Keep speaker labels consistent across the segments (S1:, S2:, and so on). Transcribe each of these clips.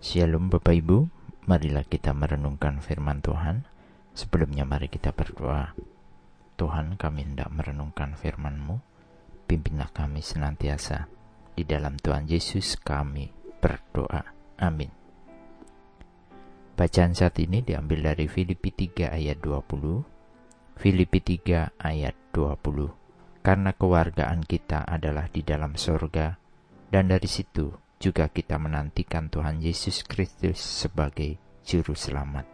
S1: Shalom Bapak Ibu, marilah kita merenungkan firman Tuhan. Sebelumnya mari kita berdoa. Tuhan kami hendak merenungkan firman-Mu, pimpinlah kami senantiasa. Di dalam Tuhan Yesus kami berdoa. Amin. Bacaan saat ini diambil dari Filipi 3 ayat 20. Filipi 3 ayat 20. Karena kewargaan kita adalah di dalam sorga, dan dari situ juga kita menantikan Tuhan Yesus Kristus sebagai Juru Selamat.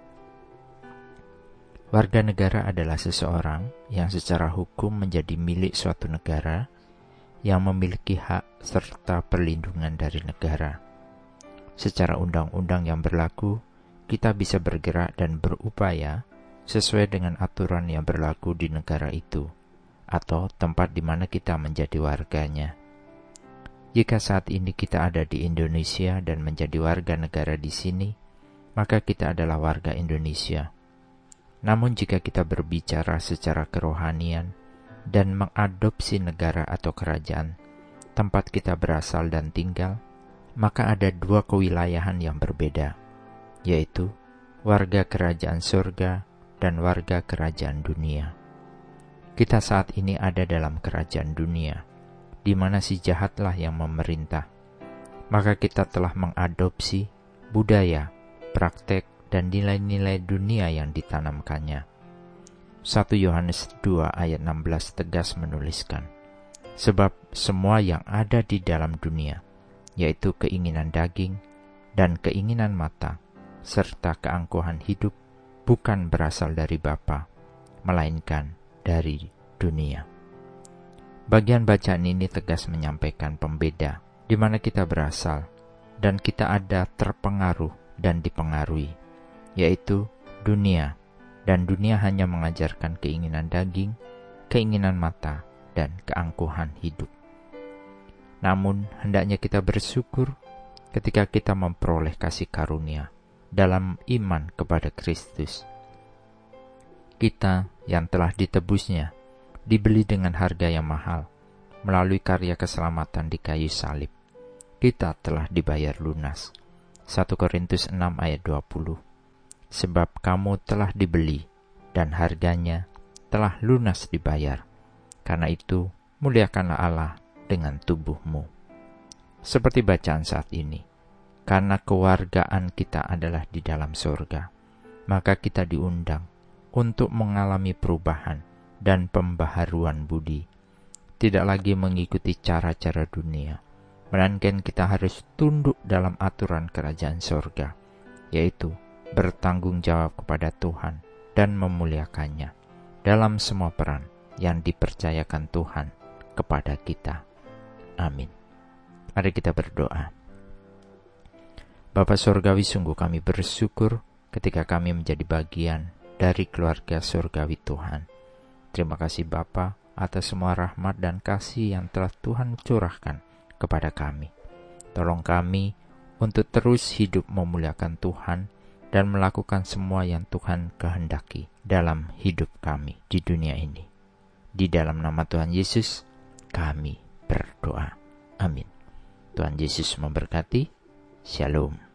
S1: Warga negara adalah seseorang yang secara hukum menjadi milik suatu negara yang memiliki hak serta perlindungan dari negara. Secara undang-undang yang berlaku, kita bisa bergerak dan berupaya sesuai dengan aturan yang berlaku di negara itu, atau tempat di mana kita menjadi warganya. Jika saat ini kita ada di Indonesia dan menjadi warga negara di sini, maka kita adalah warga Indonesia. Namun, jika kita berbicara secara kerohanian dan mengadopsi negara atau kerajaan tempat kita berasal dan tinggal, maka ada dua kewilayahan yang berbeda, yaitu warga kerajaan surga dan warga kerajaan dunia. Kita saat ini ada dalam kerajaan dunia di mana si jahatlah yang memerintah. Maka kita telah mengadopsi budaya, praktek, dan nilai-nilai dunia yang ditanamkannya. 1 Yohanes 2 ayat 16 tegas menuliskan, Sebab semua yang ada di dalam dunia, yaitu keinginan daging dan keinginan mata, serta keangkuhan hidup, bukan berasal dari Bapa, melainkan dari dunia. Bagian bacaan ini tegas menyampaikan pembeda di mana kita berasal dan kita ada terpengaruh dan dipengaruhi, yaitu dunia, dan dunia hanya mengajarkan keinginan daging, keinginan mata, dan keangkuhan hidup. Namun, hendaknya kita bersyukur ketika kita memperoleh kasih karunia dalam iman kepada Kristus. Kita yang telah ditebusnya dibeli dengan harga yang mahal melalui karya keselamatan di kayu salib. Kita telah dibayar lunas. 1 Korintus 6 ayat 20 Sebab kamu telah dibeli dan harganya telah lunas dibayar. Karena itu, muliakanlah Allah dengan tubuhmu. Seperti bacaan saat ini, karena kewargaan kita adalah di dalam surga, maka kita diundang untuk mengalami perubahan dan pembaharuan budi. Tidak lagi mengikuti cara-cara dunia, melainkan kita harus tunduk dalam aturan kerajaan sorga, yaitu bertanggung jawab kepada Tuhan dan memuliakannya dalam semua peran yang dipercayakan Tuhan kepada kita. Amin. Mari kita berdoa. Bapa Surgawi sungguh kami bersyukur ketika kami menjadi bagian dari keluarga surgawi Tuhan. Terima kasih Bapa atas semua rahmat dan kasih yang telah Tuhan curahkan kepada kami. Tolong kami untuk terus hidup memuliakan Tuhan dan melakukan semua yang Tuhan kehendaki dalam hidup kami di dunia ini. Di dalam nama Tuhan Yesus, kami berdoa. Amin. Tuhan Yesus memberkati. Shalom.